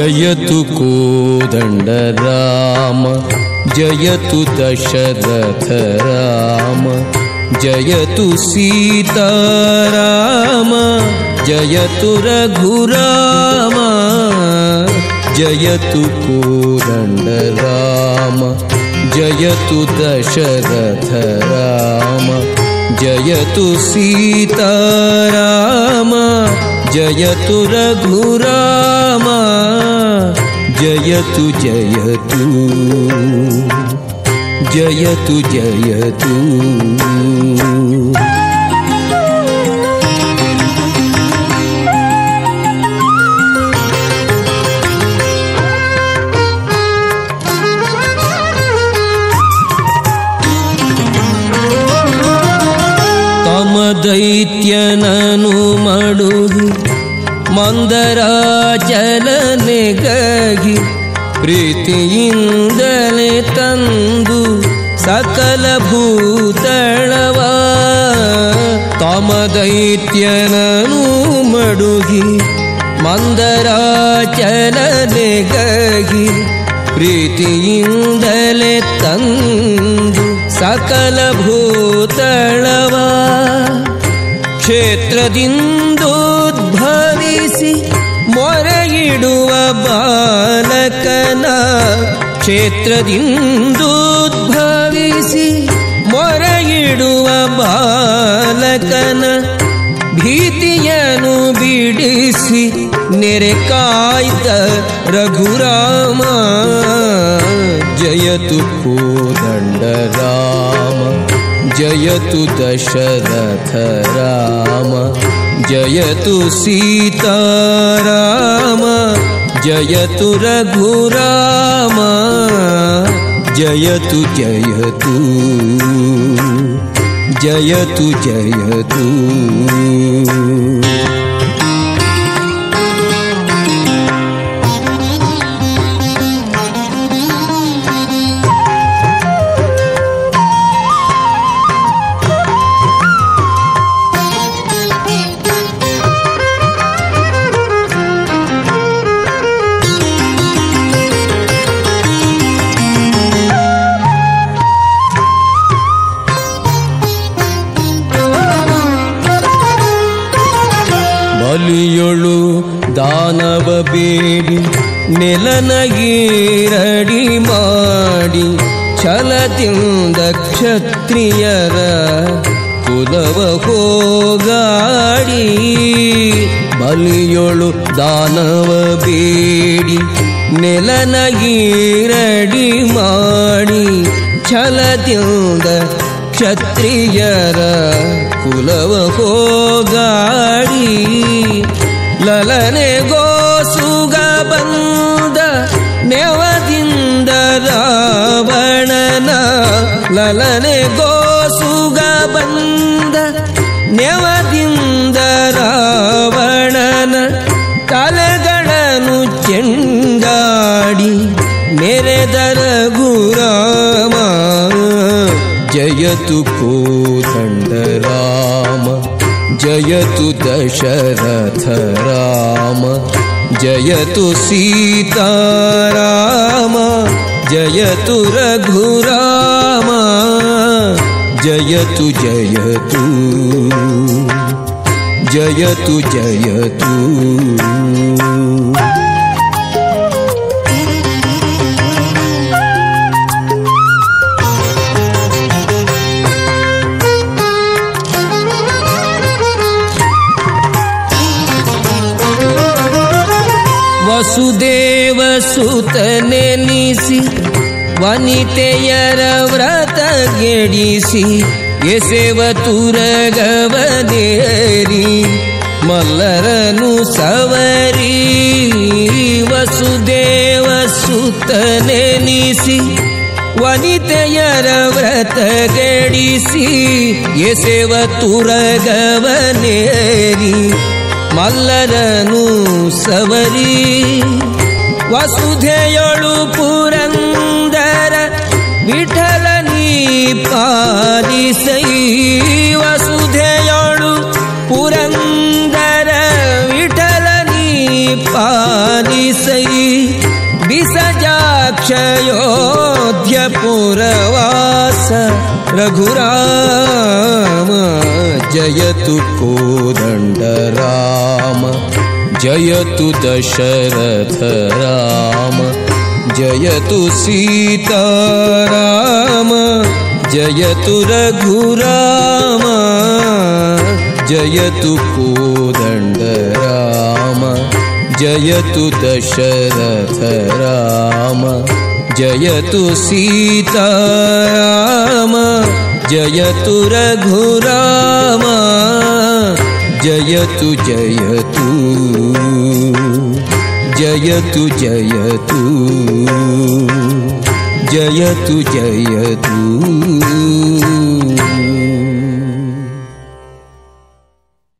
जयतु कोदण्डराम जयतु दशरथ राम जयतु सीताराम जयतु रघुराम जयतु कोदण्डराम जयतु दशरथ राम जयतु सीताराम जयतु रघुराम जयतु जयतु जयतु जयतु ತಮ ದೈತ್ಯನನು ಮಂದರ ಮಂದರಾಚಲನೆಗಾಗಿ ಪ್ರೀತಿಯಿಂದಲೇ ತಂದು ಸಕಲ ಭೂತಳವ. ತಮ ದೈತ್ಯನನು ಮಡುಗಿ, ಮಂದರಾಚಲನೆಗಾಗಿ ಪ್ರೀತಿಯಿಂದಲೇ ತಂದು ಸಕಲ ಭೂತಳವ. ಕ್ಷೇತ್ರದಿಂದೋದ್ಭವಿಸಿ ಮೊರೆಯಿಡುವ ಬಾಲಕನ ಕ್ಷೇತ್ರದಿಂದೋದ್ಭವಿಸಿ ಮೊರೆಯಿಡುವ ಬಾಲಕನ ಭೀತಿಯನು ಬಿಡಿಸಿ ನೆರೆ ಕಾಯ್ದ ರಘುರಾಮ ಜಯತು ಕೋದಂಡರಾಮ जयतु दशरथ राम जयतु सीताराम जयतु रघुराम जयतु जयतु जयतु जयतु ಬಲಿಯೊಳು ದಾನವ ಬೇಡಿ, ನೆಲನಗೀರಡಿ ಮಾಡಿ, ಛಲದಿಂದ ಕ್ಷತ್ರಿಯರ ಕುಲವ ಹೋಗಾಡಿ. ಬಲಿಯೊಳು ದಾನವ ಬೇಡಿ, ನೆಲನಗೀರಡಿ ಮಾಡಿ, ಛಲದಿಂದ ಕ್ಷತ್ರಿಯರ ಕುಲವ ಹೋಗಾಡಿ ಲಲನೆ ಗೋಸುಗ ಬಂದ ನೆವದಿಂದ ರಾವಣನ ಲಲನೆ ಗೋಸುಗ ಬಂದ ನೆವದಿಂದ जयतु कोदण्डराम जयतु दशरथ राम जयतु सीताराम जयतु रघुराम जयतु जयतु जयतु जयतु ವಸುದೇವ ಸುತನೆನಿಸಿ ವನಿತೆಯರ ವ್ರತ ಗೆಡಿಸಿ, ಎಸೆವ ತುರಗವನೇರಿ ಮಲ್ಲರನು ಸವರಿ. ವಸುದೇವ ಸುತನೆನಿಸಿ ವನಿತೆಯರ ವ್ರತ ಗೆಡಿಸಿ, ಎಸೆವ ತುರಗವನೇರಿ ಮಲ್ಲನನು ಸವರಿ. ವಸುಧೆಯೊಳು ಪುರಂದರ ವಿಠಲ ನೀ ಪಾಲಿಸೈ. ವಸುಧೆಯೊಳು ಪುರಂದರ ವಿಠಲ ನೀ ಪಾಲಿಸೈ. ಬಿಸಜಾಕ್ಷಯೋಧ್ಯ ಪುರವಾ रघुराम जयतु कोदण्ड राम जयतु दशरथ राम जयतु सीताराम जयतु रघुराम जयतु कोदण्ड राम जयतु दशरथ राम जयतु सीताराम जयतु रघुराम जयतु जयतु जयतु जयतु जयतु जयतु